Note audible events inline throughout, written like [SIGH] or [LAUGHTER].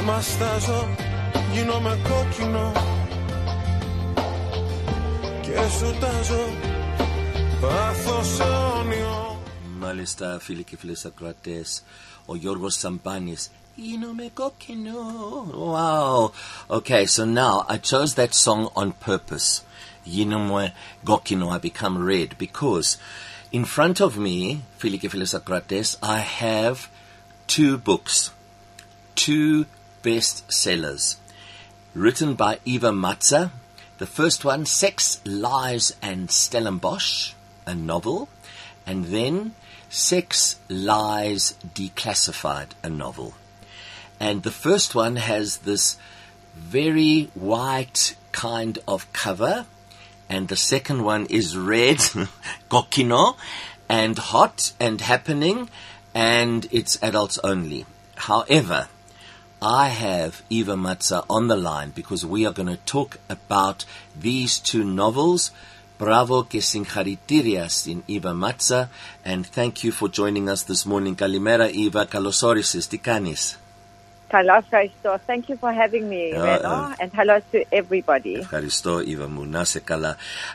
Άμα στάζω γίνομαι κόκκινο Και σου τάζω πάθος αιώνιο Μάλιστα, φίλοι και φίλες ακροατές, ο Γιώργος Σαμπάνης. Γίνομαι κόκκινο. Wow. Okay, so now I chose that song on purpose. Γίνομαι κόκκινο, I become red, because in front of me, φίλοι και φίλες ακροατές, I have two books, two bestsellers, written by Eva Mazza. The first one, Sex, Lies and Stellenbosch, a novel, and then Sex, Lies, Declassified, a novel. And the first one has this very white kind of cover, and the second one is red, [LAUGHS] kokino, and hot and happening, and it's adults only. However, I have Eva Mazza on the line because we are going to talk about these two novels. Bravo que sincharitirias in Eva Mazza, and thank you for joining us this morning. Kalimera Eva Kalosorisis Tikanis. Tala Christo. Thank you for having me, uh, and hello to everybody. Christo,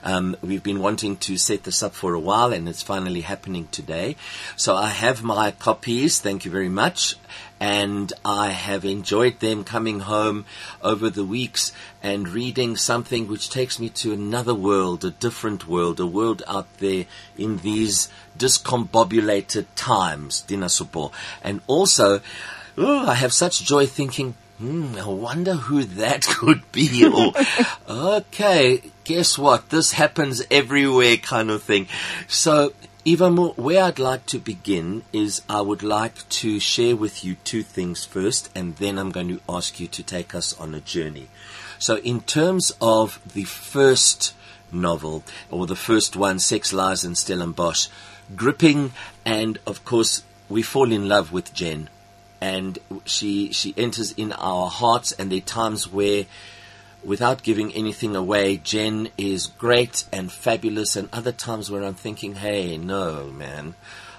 Um, we've been wanting to set this up for a while, and it's finally happening today. So I have my copies. Thank you very much. And I have enjoyed them coming home over the weeks and reading something which takes me to another world, a different world, a world out there in these discombobulated times, Dinasupo. And also, oh, I have such joy thinking, Hmm, I wonder who that [LAUGHS] could be. Or, okay, guess what? This happens everywhere kind of thing. So, even Mo- where I'd like to begin is I would like to share with you two things first, and then I'm going to ask you to take us on a journey. So, in terms of the first novel, or the first one, Sex, Lies, and Stellenbosch, gripping, and of course, we fall in love with Jen and she she enters in our hearts and there are times where without giving anything away jen is great and fabulous and other times where i'm thinking hey no man.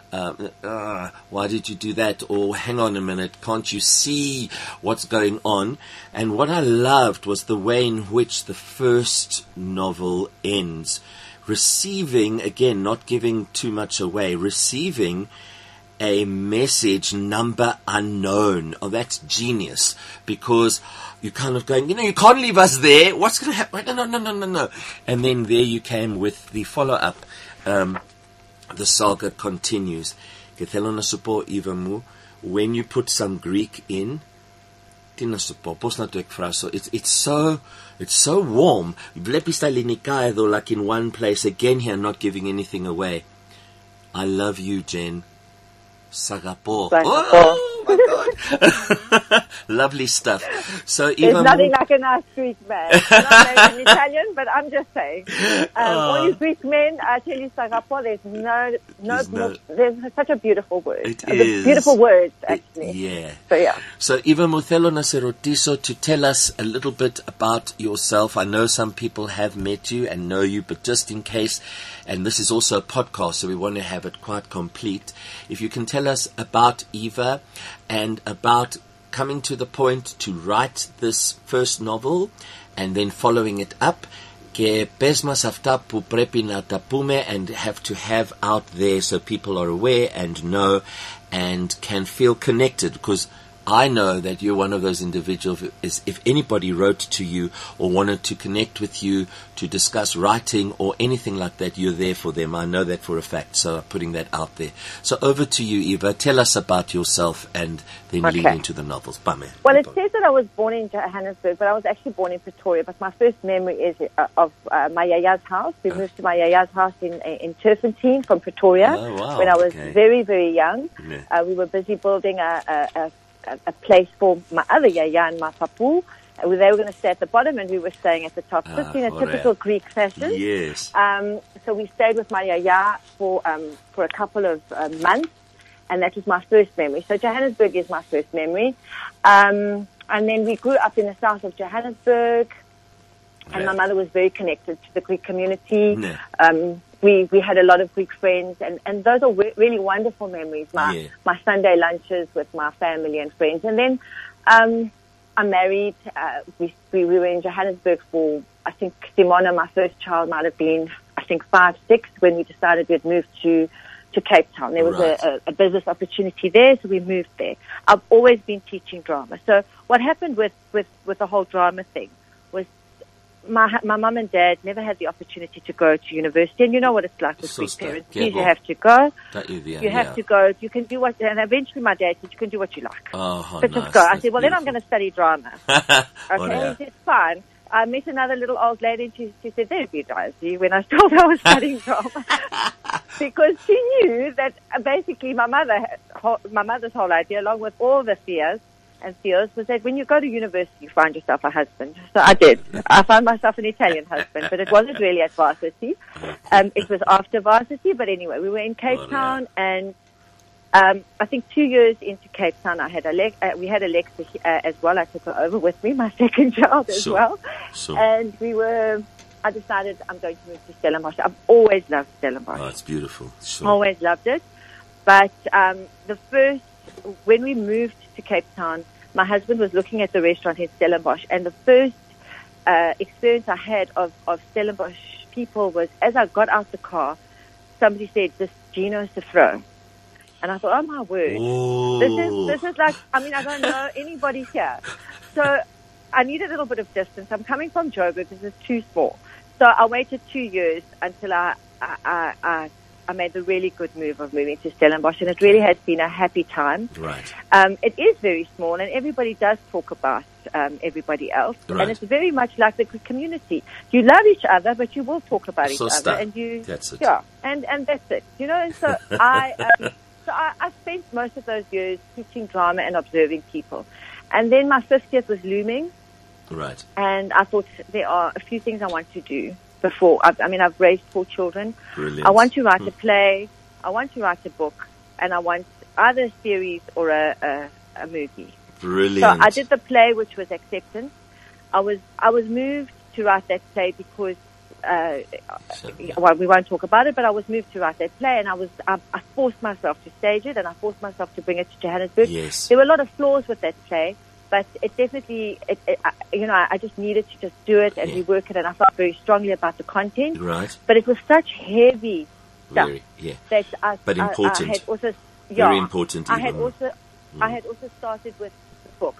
Um, uh, why did you do that? Or hang on a minute can't you see what's going on? And what i loved was the way in which the first novel ends. Receiving again not giving too much away receiving a message number unknown. Oh, that's genius because you're kind of going, you know, you can't leave us there. What's going to happen? No, no, no, no, no, no. And then there you came with the follow up. Um, the saga continues. When you put some Greek in, so it's it's so it's so warm. Though, like in one place again here, not giving anything away. I love you, Jen. Sagapo. Sagapo. Oh. [LAUGHS] Lovely stuff. So There's nothing like a nice Greek man. Not in [LAUGHS] Italian, but I'm just saying. Um, all you Greek men, I tell you, Sagapo, there's no, no, There's no- there's such a beautiful word. It Uh, is. Beautiful words, actually. yeah. So yeah. So Eva Muthelo Naserotiso to tell us a little bit about yourself. I know some people have met you and know you, but just in case, and this is also a podcast, so we want to have it quite complete. If you can tell us about Eva and about coming to the point to write this first novel and then following it up ke and have to have out there so people are aware and know and can feel connected because I know that you're one of those individuals. Is if anybody wrote to you or wanted to connect with you to discuss writing or anything like that, you're there for them. I know that for a fact. So I'm putting that out there. So over to you, Eva. Tell us about yourself and then lead into the novels. Bame. Well, it says that I was born in Johannesburg, but I was actually born in Pretoria. But my first memory is uh, of uh, my yaya's house. We moved to my yaya's house in in Turffontein from Pretoria Oh, wow, when I was okay. very very young. Yeah. Uh, we were busy building a, a, a, a place for my other yaya and my papu. Uh, They were going to stay at the bottom, and we were staying at the top, Ah, just in a typical Greek fashion. Yes. Um, so we stayed with my yaya for um, for a couple of uh, months, and that was my first memory. So Johannesburg is my first memory, um, and then we grew up in the south of Johannesburg, and my mother was very connected to the Greek community. Yeah. Um, we we had a lot of Greek friends, and and those are re- really wonderful memories. My Yeah. my Sunday lunches with my family and friends, and then. Um, I'm married. Uh, we, we we were in Johannesburg for I think Simona, my first child, might have been I think five six when we decided we'd move to to Cape Town. There was Right. a, a, a business opportunity there, so we moved there. I've always been teaching drama. So what happened with with with the whole drama thing was my my mum and dad never had the opportunity to go to university, and you know what it's like with So big parents. yeah, You have to go. Yeah, You have yeah. to go. You can do what. And eventually, my dad said, "You can do what you like." Oh, but nice. just go. I said, "Well, then I'm going to study drama." [LAUGHS] Okay, Oh, yeah. he said, "Fine." I met another little old lady, and she, she said, "There'd be you." When I [LAUGHS] told her I was studying drama, [LAUGHS] because she knew that uh, basically my mother, my mother's whole idea, along with all the fears and fears, was that when you go to university, you find yourself a husband. So I did. I found myself an Italian husband, but it wasn't really at varsity. Um, it was after varsity, but anyway, we were in Cape. Town, and um, I think two years into Cape Town, I had Alex, uh, we had Alexa uh, as well. I took her over with me, my [LAUGHS] second child as Sure. well. Sure. And we were, I decided I'm going to move to Stellenbosch. I've always loved Stellenbosch. Oh, it's beautiful. Always loved it. But um, the first, when we moved to Cape Town, my husband was looking at the restaurant in Stellenbosch, and the first uh, experience I had of, of Stellenbosch people was as I got out the car, somebody said, "This Gino Safro," and I thought, "Oh my word!" Ooh. This is this is like I mean I don't know [LAUGHS] anybody here, so I need a little bit of distance. I'm coming from Joburg. This is too small, so I waited two years until I I I, I, I made the really good move of moving to Stellenbosch, and it really has been a happy time. Right. Um, it is very small, and everybody does talk about um, everybody else, Right. and it's very much like the community. You love each other, but you will talk about each So other, and you That's it. yeah, and and that's it. You know, and so [LAUGHS] I um, so I, I spent most of those years teaching drama and observing people, and then my fiftieth was looming, Right. and I thought there are a few things I want to do before. I've, I mean, I've raised four children. Brilliant. I want to write Hmm. a play. I want to write a book, and I want either a series or a, a, a movie. Brilliant. So I did the play, which was acceptance. I was I was moved to write that play because uh, well, we won't talk about it, but I was moved to write that play, and I was I, I forced myself to stage it, and I forced myself to bring it to Johannesburg. Yes. There were a lot of flaws with that play, but it definitely, it, it, I, you know, I, I just needed to just do it and Yeah. rework it, and I felt very strongly about the content. Right. But it was such heavy stuff Very. Yeah. that I, But I- I, important. had also, yeah, Very important I had even. also, I had also started with the book,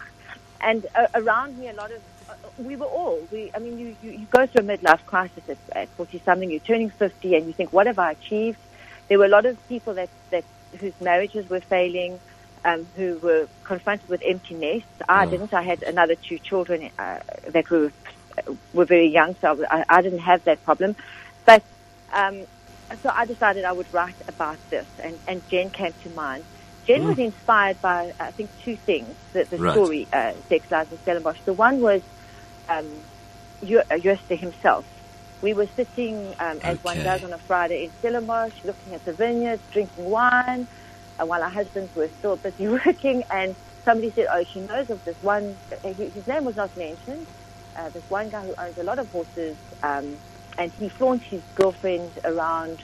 and uh, around me a lot of. Uh, we were all. We. I mean, you, you, you go through a midlife crisis at, at forty something. You're turning fifty, and you think, "What have I achieved?" There were a lot of people that that whose marriages were failing, um, who were confronted with empty nests. I Mm. didn't. I had another two children uh, that were were very young, so I, I didn't have that problem. But um, so I decided I would write about this, and, and Jen came to mind. Jen was inspired by, I think, two things. The, the Mm. Right. story, uh, Sex, Lies, and Stellenbosch. The one was um, Ju- uh, himself. We were sitting, um, as one does on a Friday in Stellenbosch, looking at the vineyards, drinking wine, while our husbands were still busy [LAUGHS] working, and somebody said, oh, she knows of this one, uh, his name was not mentioned, uh, this one guy who owns a lot of horses, um, and he flaunts his girlfriend around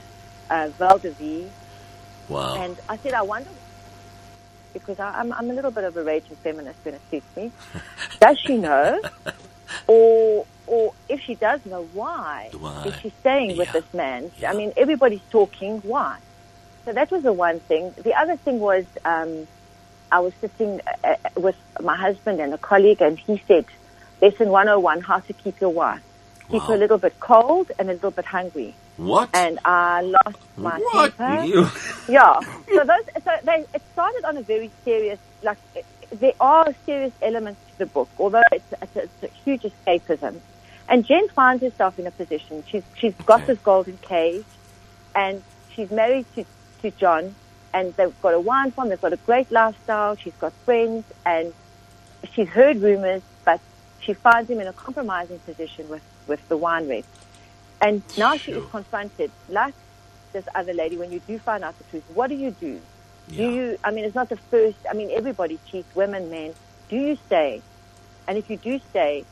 uh, Val de Wow. and I said, I wonder, because I, I'm, I'm a little bit of a raging feminist when it suits me. [LAUGHS] Does she know? or, or if she does know, why, Why? is she staying with this man? Yeah. I mean, everybody's talking. Why? So that was the one thing. The other thing was, um, I was sitting uh, uh, with my husband and a colleague, and he said, "Lesson 101: How to keep your wife. Keep Wow. her a little bit cold and a little bit hungry." what? And I lost my what? temper. You- [LAUGHS] Yeah. So [LAUGHS] those, so they, it started on a very serious, like, it, there are serious elements to the book, although it's, it's, a, it's a huge escapism. And Jen finds herself in a position, she's, she's got this golden cage, and she's married to, to John, and they've got a wine farm, they've got a great lifestyle, she's got friends, and she's heard rumors, but she finds him in a compromising position with, with the wine rep. And now she is confronted, like this other lady, when you do find out the truth, what do you do? Yeah. Do you, I mean, it's not the first, I mean, everybody cheats, women, men. Do you stay? And if you do stay,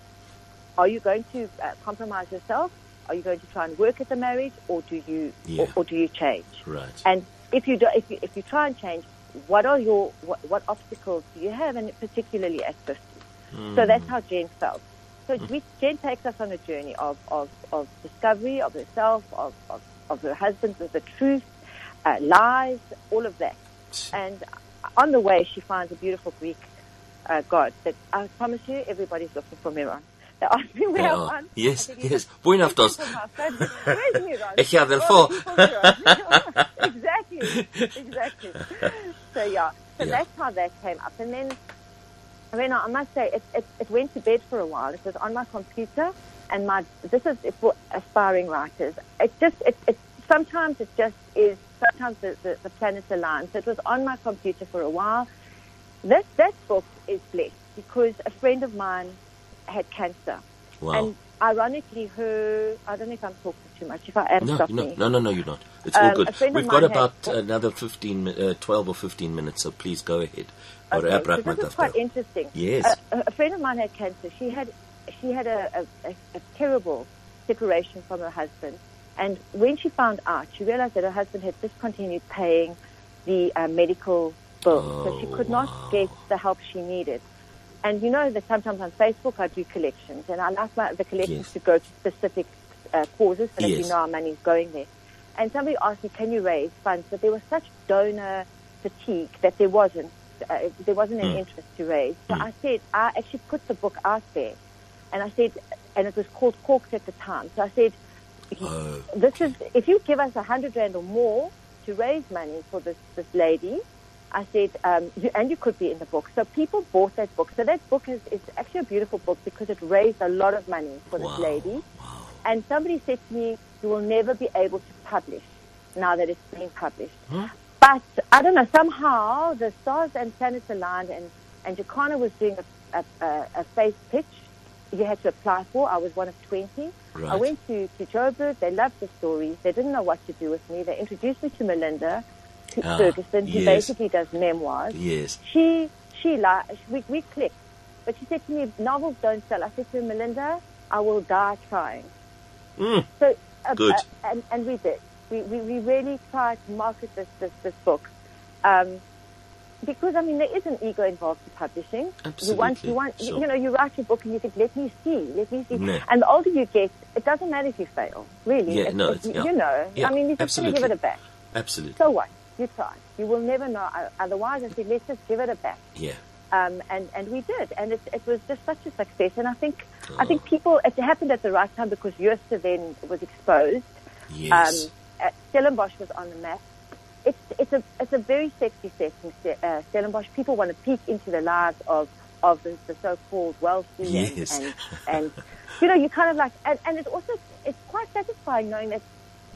are you going to uh, compromise yourself? Are you going to try and work at the marriage, or do you, Yeah. or, or do you change? Right. And if you do, if you if you try and change, what are your what, what obstacles do you have, and particularly at 50? So that's how Jen felt. So we, Jen takes us on a journey of, of, of discovery of herself, of, of, of her husband, of the truth, uh, lies, all of that. And on the way, she finds a beautiful Greek uh, god that I promise you, everybody's looking for Miron. They ask me where Oh, I'm on. yes, I said, yes. Πού είναι αυτός? Where's Miron? Έχει αδελφό. Oh, people do. exactly, [LAUGHS] [LAUGHS] exactly. So yeah, so Yeah. that's how that came up. And then, I mean, I must say, it, it, it went to bed for a while. It was on my computer, and my this is for aspiring writers. It just it, it sometimes it just is. Sometimes the, the, the planets align. So it was on my computer for a while. This that book is blessed because a friend of mine had cancer. Wow. And ironically, her, I don't know if I'm talking too much. If I am, No, stop no, me. no, no, no, you're not. It's all Um, good. a friend of We've got about another 15, uh, 12 or 15 minutes, so please go ahead. Okay, so this is quite interesting. Yes. A, friend of mine had cancer. She had she had a, a, a, terrible separation from her husband, and when she found out, she realized that her husband had discontinued paying the uh, medical bill, so she Oh, could not wow. get the help she needed. And you know that sometimes on Facebook I do collections, and I like my, the collections Yes. to go to specific uh, causes so that Yes. you know our money's going there. And somebody asked me, "Can you raise funds?" But there was such donor fatigue that there wasn't uh, there wasn't an Mm. interest to raise. So Mm. I said I actually put the book out there, and I said, and it was called Corked at the time. So I said, Oh, this is if you give us a hundred rand or more to raise money for this this lady. I said, um, you, and you could be in the book. So people bought that book. So that book is, is actually a beautiful book because it raised a lot of money for wow. this lady. Wow. And somebody said to me, you will never be able to publish now that it's being published. Huh? But I don't know, somehow the stars and planets aligned and, and Jacana was doing a, a, a, a face pitch you had to apply for. I was one of 20. I went to, to Joburg. They loved the story. They didn't know what to do with me. They introduced me to Melinda to Ah, Ferguson, who yes. basically does memoirs. Yes. She, she, li- we, we clicked. But she said to me, novels don't sell. I said to her, Melinda, I will die trying. Mm. So, uh, Good. uh, and, and we did. We, we, we really tried to market this, this, this book. Um, because, I mean, there is an ego involved in publishing. Absolutely. You want, you want, Sure. you know, you write your book and you think, let me see, let me see. No. And the older you get, it doesn't matter if you fail, really. Yeah, It's- no, it's- yeah. You know, Yeah, I mean, you're just going to give it a back. Absolutely. So what? You try. You will never know. Otherwise, I said, let's just give it a back. Yeah. Um, and, and we did. And it, it was just such a success. And I think, I Oh. think people, it happened at the right time because Jooste then was exposed. Yes. Um, Stellenbosch was on the map. It's, it's, a, it's a very sexy setting, uh, Stellenbosch. People want to peek into the lives of, of the, the so-called wealthy Yes. and, and, and, you know, you kind of like, and, and it's also, it's quite satisfying knowing that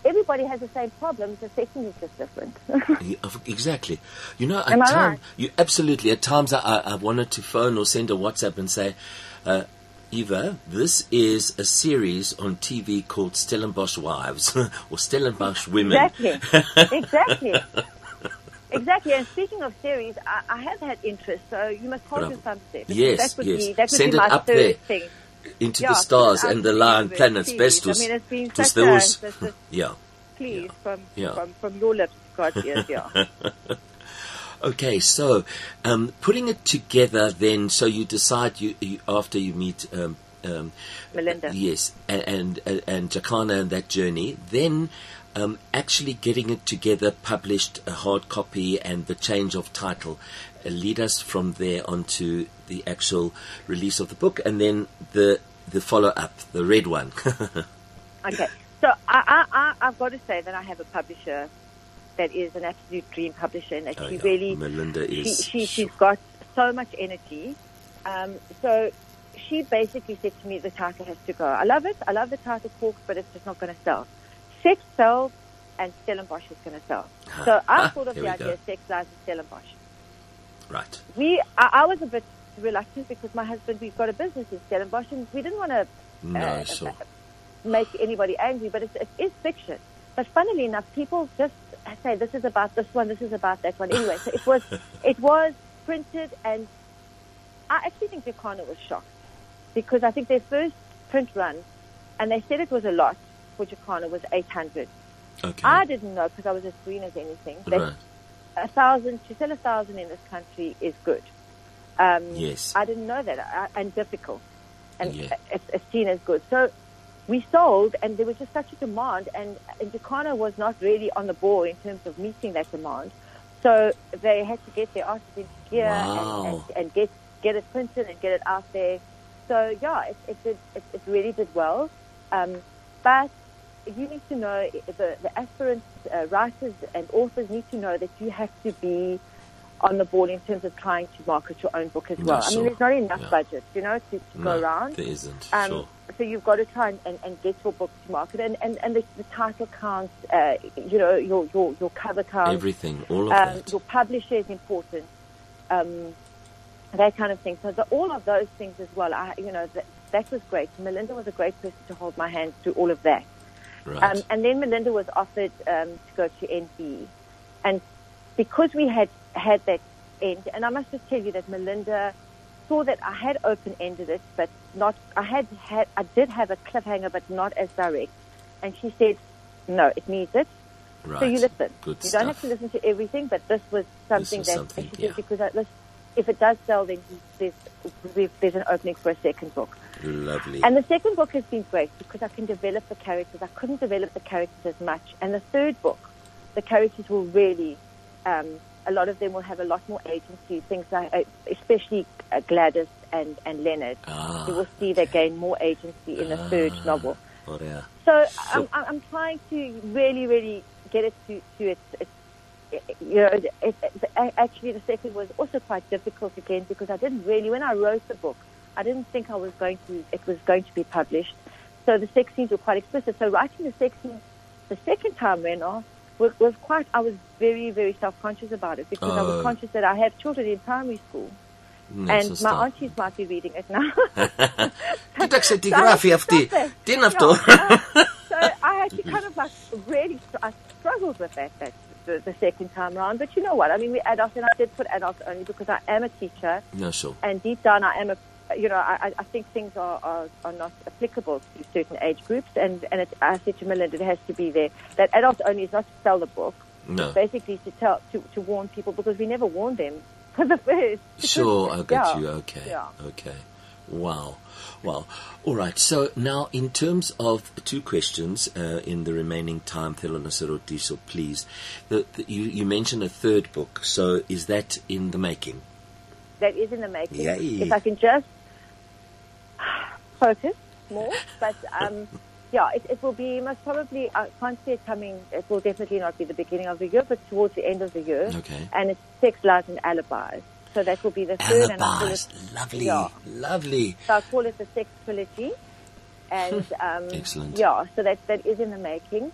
everybody has the same problems. The setting is just different. [LAUGHS] Exactly. You know, at times, right? you absolutely. At times, I, I wanted to phone or send a WhatsApp and say, uh, Eva, this is a series on TV called Stellenbosch Wives [LAUGHS] or Stellenbosch Women. Exactly. [LAUGHS] exactly. Exactly. And speaking of series, I, I have had interest, so you must hold Bravo. your thumbs there. Yes, that would yes. Be, that would Send be it my third there. thing. Into Yeah, the stars and the lion planets. please. Bestus. I mean, it's been such a, those- is- [LAUGHS] yeah. please, from, Yeah. from, from your lips, God's [LAUGHS] ears, yeah. Okay, so um, putting it together, then, so you decide you, you after you meet um, um, Melinda. yes, and and, and Jacana and that journey, then um, actually getting it together, published a hard copy, and the change of title, uh, lead us from there onto the actual release of the book, and then the the follow up, the red one. [LAUGHS] Okay. So I, I, I, I've got to say that I have a publisher that is an absolute dream publisher and that Oh, she yeah. really Melinda she, is she, she's sure. got so much energy. Um, so she basically said to me the title has to go. I love it. I love the title Cork, but it's just not going to sell. Sex sells and Stellenbosch is going to sell. So I Ah, thought of the idea Sex Lies and Stellenbosch. right. We, I, I was a bit reluctant because my husband, we've got a business in Stellenbosch and we didn't want to No, uh, sure. make anybody angry, but it's, it is fiction. But funnily enough, people just say this is about this one, this is about that one. Anyway, so it was [LAUGHS] it was printed, and I actually think Jacana was shocked because I think their first print run, and they said it was a lot for Jacana was 800. Okay. I didn't know because I was as green as anything. That right. a thousand to sell a thousand in this country is good. Um, Yes. I didn't know that, uh, and difficult, and Yeah. it's, seen as good. So we sold, and there was just such a demand, and, and Jacana was not really on the ball in terms of meeting that demand. So they had to get their artists into gear Wow. and, and, and get get it printed and get it out there. So yeah, it, it did. It, it really did well. Um, but you need to know the the aspirants, uh, writers, and authors need to know that you have to be on the ball in terms of trying to market your own book as well. I sure. mean, there's not enough Yeah. budget, you know, to, to go No, around. There isn't. Um, sure. So you've got to try and, and, and get your book to market, and and, and the, the title counts. Uh, you know, your your your cover counts. Everything, all of Um, that. your publisher is important. Um, that kind of thing. So the, all of those things as well. I, you know, that, that was great. Melinda was a great person to hold my hand through all of that. Right. Um, and then Melinda was offered um, to go to NB. And because we had had that end, and I must just tell you that Melinda saw that I had open-ended it, but not, I had had, I did have a cliffhanger, but not as direct. And she said, no, it needs it. right. So you listen. Good you stuff. don't have to listen to everything, but this was something was that something, yeah. because I, listen, if it does sell, then there's, there's an opening for a second book. Lovely. And the second book has been great because I can develop the characters. I couldn't develop the characters as much. And the third book, the characters will really, um, a lot of them will have a lot more agency. Things like, uh, especially uh, Gladys and, and Leonard. Ah, you will see they gain more agency in the third novel. oh, yeah. So Sure. I'm, I'm trying to really, really get it to, to its, its you know, it, it, actually the second was also quite difficult again because I didn't really, when I wrote the book, I didn't think I was going to, it was going to be published. So the sex scenes were quite explicit. So writing the sex scenes the second time when off was, was quite, I was very, very self-conscious about it because I Oh. was conscious that I have children in primary school and my aunties might be reading it now. Dit ek sê die So I graafie had of to die stop it. die af Yeah, toe. uh, so I had to kind of like really, I struggled with that, that the, the second time around. But you know what? I mean, we adults, and I did put adults only because I am a teacher, so. and deep down, I am a, you know, I, I- think things are, are, are not applicable to certain age groups, and and it, I said to Melinda, it has to be there. That adults only is not to sell the book, No. basically to tell to, to warn people because we never warned them [LAUGHS] for the first. Sure, I got Yeah. you. Okay. Yeah. Okay. Wow. Wow. All right. So now, in terms of two questions uh, in the remaining time, Thelona Serotiso, please. The, the, you, you mentioned a third book. So is that in the making? that is in the making. Yay. If I can just [SIGHS] focus more, but um, [LAUGHS] yeah, it, it will be most probably. I can't see it coming. It will definitely not be the beginning of the year, but towards the end of the year. Okay. And it's sex, lies, and alibis. So that will be the third, and I call it. Lovely. Yeah. Lovely. So I call it the sex trilogy, and [LAUGHS] um, Excellent. Yeah, so that that is in the making.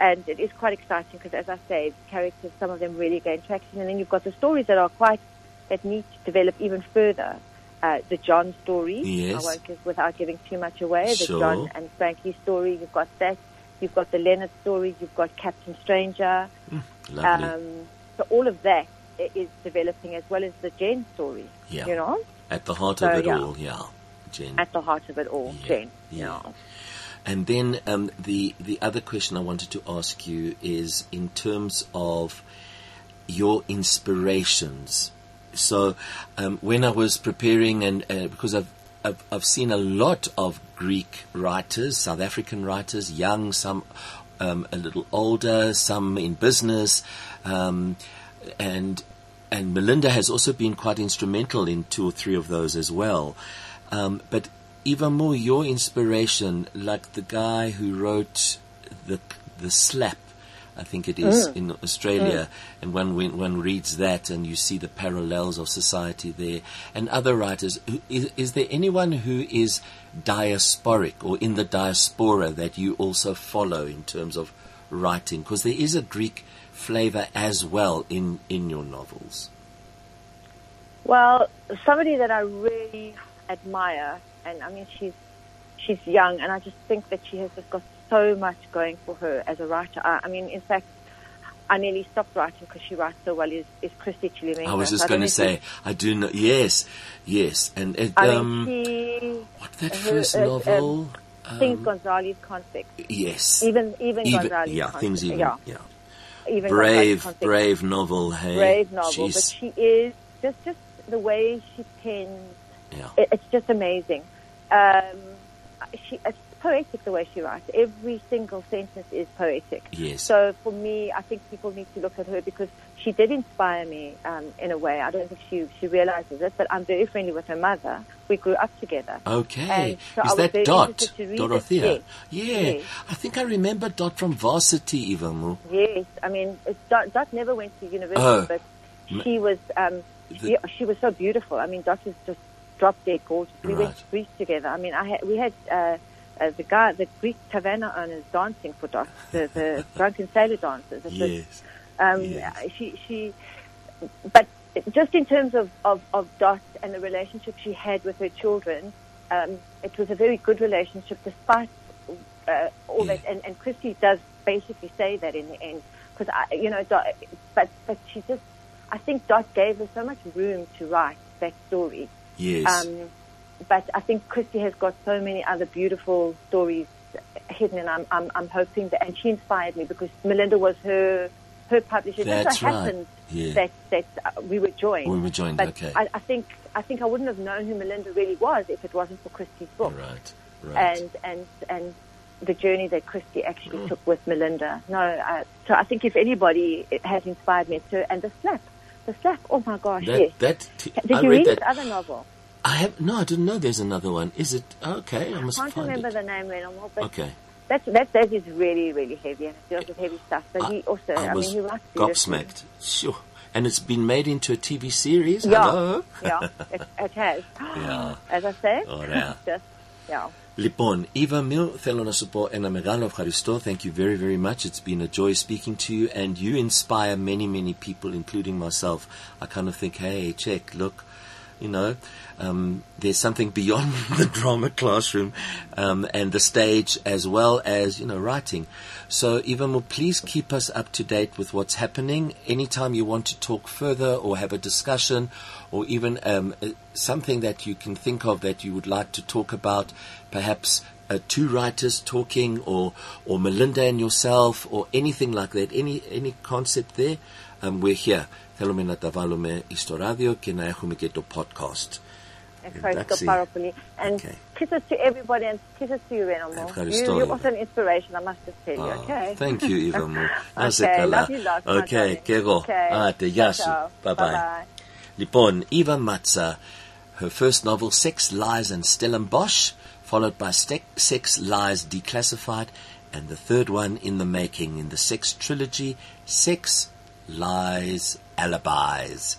And it is quite exciting because, as I say, the characters, some of them really gain traction. And then you've got the stories that are quite, that need to develop even further. Uh, the John story, Yes. I won't give without giving too much away. The Sure. John and Frankie story, you've got that. You've got the Leonard story. You've got Captain Stranger. Lovely. Um, so all of that is developing as well as the Jane story. Yeah. You know, At the heart so, of it yeah. all, yeah. Jen. at the heart of it all, Yeah. Yeah. Yeah. And then um, the the other question I wanted to ask you is in terms of your inspirations. So um, when I was preparing, and uh, because I've, I've I've seen a lot of Greek writers, South African writers, young, some um, a little older, some in business, um, and and Melinda has also been quite instrumental in two or three of those as well. Um, but even more, your inspiration, like the guy who wrote the the slap, I think it is in Australia, and when when one reads that and you see the parallels of society there, and other writers, who- is, is there anyone who is diasporic or in the diaspora that you also follow in terms of writing? Because there is a Greek flavor as well in in your novels. Well, somebody that I really admire, and I mean, she's she's young, and I just think that she has just got so much going for her as a writer. I, I mean, in fact, I nearly stopped writing because she writes so well. Is is Christy Chilimigras? I was just going to say, I do know. Yes, yes, and it, I um, mean, she what that her- first uh, um, novel? things Um, Gonzalez conflict. yes, Even even, even Gonzalez yeah, conflict. things even yeah, yeah, even brave, brave novel. Hey, brave novel, She's- but she is just just the way she pens, Yeah. it, it's just amazing. Um, she, poetic the way she writes. Every single sentence is poetic. Yes. So for me, I think people need to look at her because she did inspire me um, in a way. I don't think she she realizes it, but I'm very friendly with her mother. We grew up together. Okay. So Is that Dot? interested to read it. Dorothea? Yes. Yeah. Yes. I think I remember Dot from Varsity, Ivamu. Yes, I mean, Dot, Dot never went to university, Oh. but she was um, yeah, she was so beautiful. I mean, Dot was just drop dead gorgeous. We went to Greece together. I mean, I had, we had uh, uh, the guy, the Greek taverna owners dancing for Dot, the, the [LAUGHS] drunken sailor dancers. Yes. um, Yes. She, she, but just in terms of, of, of Dot and the relationship she had with her children, um, it was a very good relationship despite uh, all Yeah. that. And, and Christy does basically say that in the end. Because, you know, Dot, but, but she just, I think Dot gave her so much room to write that story. Yes. Um, but I think Christy has got so many other beautiful stories hidden, and I'm, I'm, I'm hoping that. And she inspired me because Melinda was her her publisher. That's so right. happened Yeah. that that uh, we were joined. We were joined, But okay. I, I think I think I wouldn't have known who Melinda really was if it wasn't for Christy's book right. Right. and and and the journey that Christy Mm. actually took with Melinda. No, uh, so I think if anybody has inspired me, it's her. And the slap, the slap. Oh my gosh, that, yes. that, t- Did I you read read that. other novel? I have no, I didn't know there's another one. Is it okay? I I must can't find remember it. the name anymore, but Okay, that's, that, that is really, really heavy and it deals with heavy stuff. But he also, I, I was mean, he writes beautifully. gobsmacked. Sure, and it's been made into a TV series. Yeah, Hello. yeah, it, it has. Yeah. [LAUGHS] As I say, Ωραία. [LAUGHS] just, yeah. Λοιπόν, Eva Mil, θέλω να σου πω ένα μεγάλο ευχαριστώ. Thank you very, very much. It's been a joy speaking to you, and you inspire many, many people, including myself. I kind of think, hey, check, look, you know, um, there's something beyond [LAUGHS] the drama classroom um, and the stage, as well as you know, writing. So, Eva Mil, please keep us up to date with what's happening. Anytime you want to talk further or have a discussion, or even um, uh, something that you can think of that you would like to talk about, perhaps uh, two writers talking, or or Melinda and yourself, or anything like that. Any any concept there, um, we're here. Θέλουμε να τα βάλουμε στο ράδιο και να έχουμε και το podcast. Ευχαριστώ Εντάξει. πάρα πολύ. And Okay. kisses to everybody and kisses to you, Renomo. Ευχαριστώ, You, you're Eva. also an inspiration, I must just tell you, Oh, okay? Thank you, Eva μου. Να σε Okay, καλά. love you lots, my Okay, darling. και εγώ. Okay. Άντε, γεια σου. Ciao. Bye bye. Bye-bye. Λοιπόν, Eva Matza, her first novel, Sex, Lies and Stellenbosch, followed by Ste- Sex, Lies Declassified, and the third one in the making in the Sex trilogy, Sex, Lies, Alibis.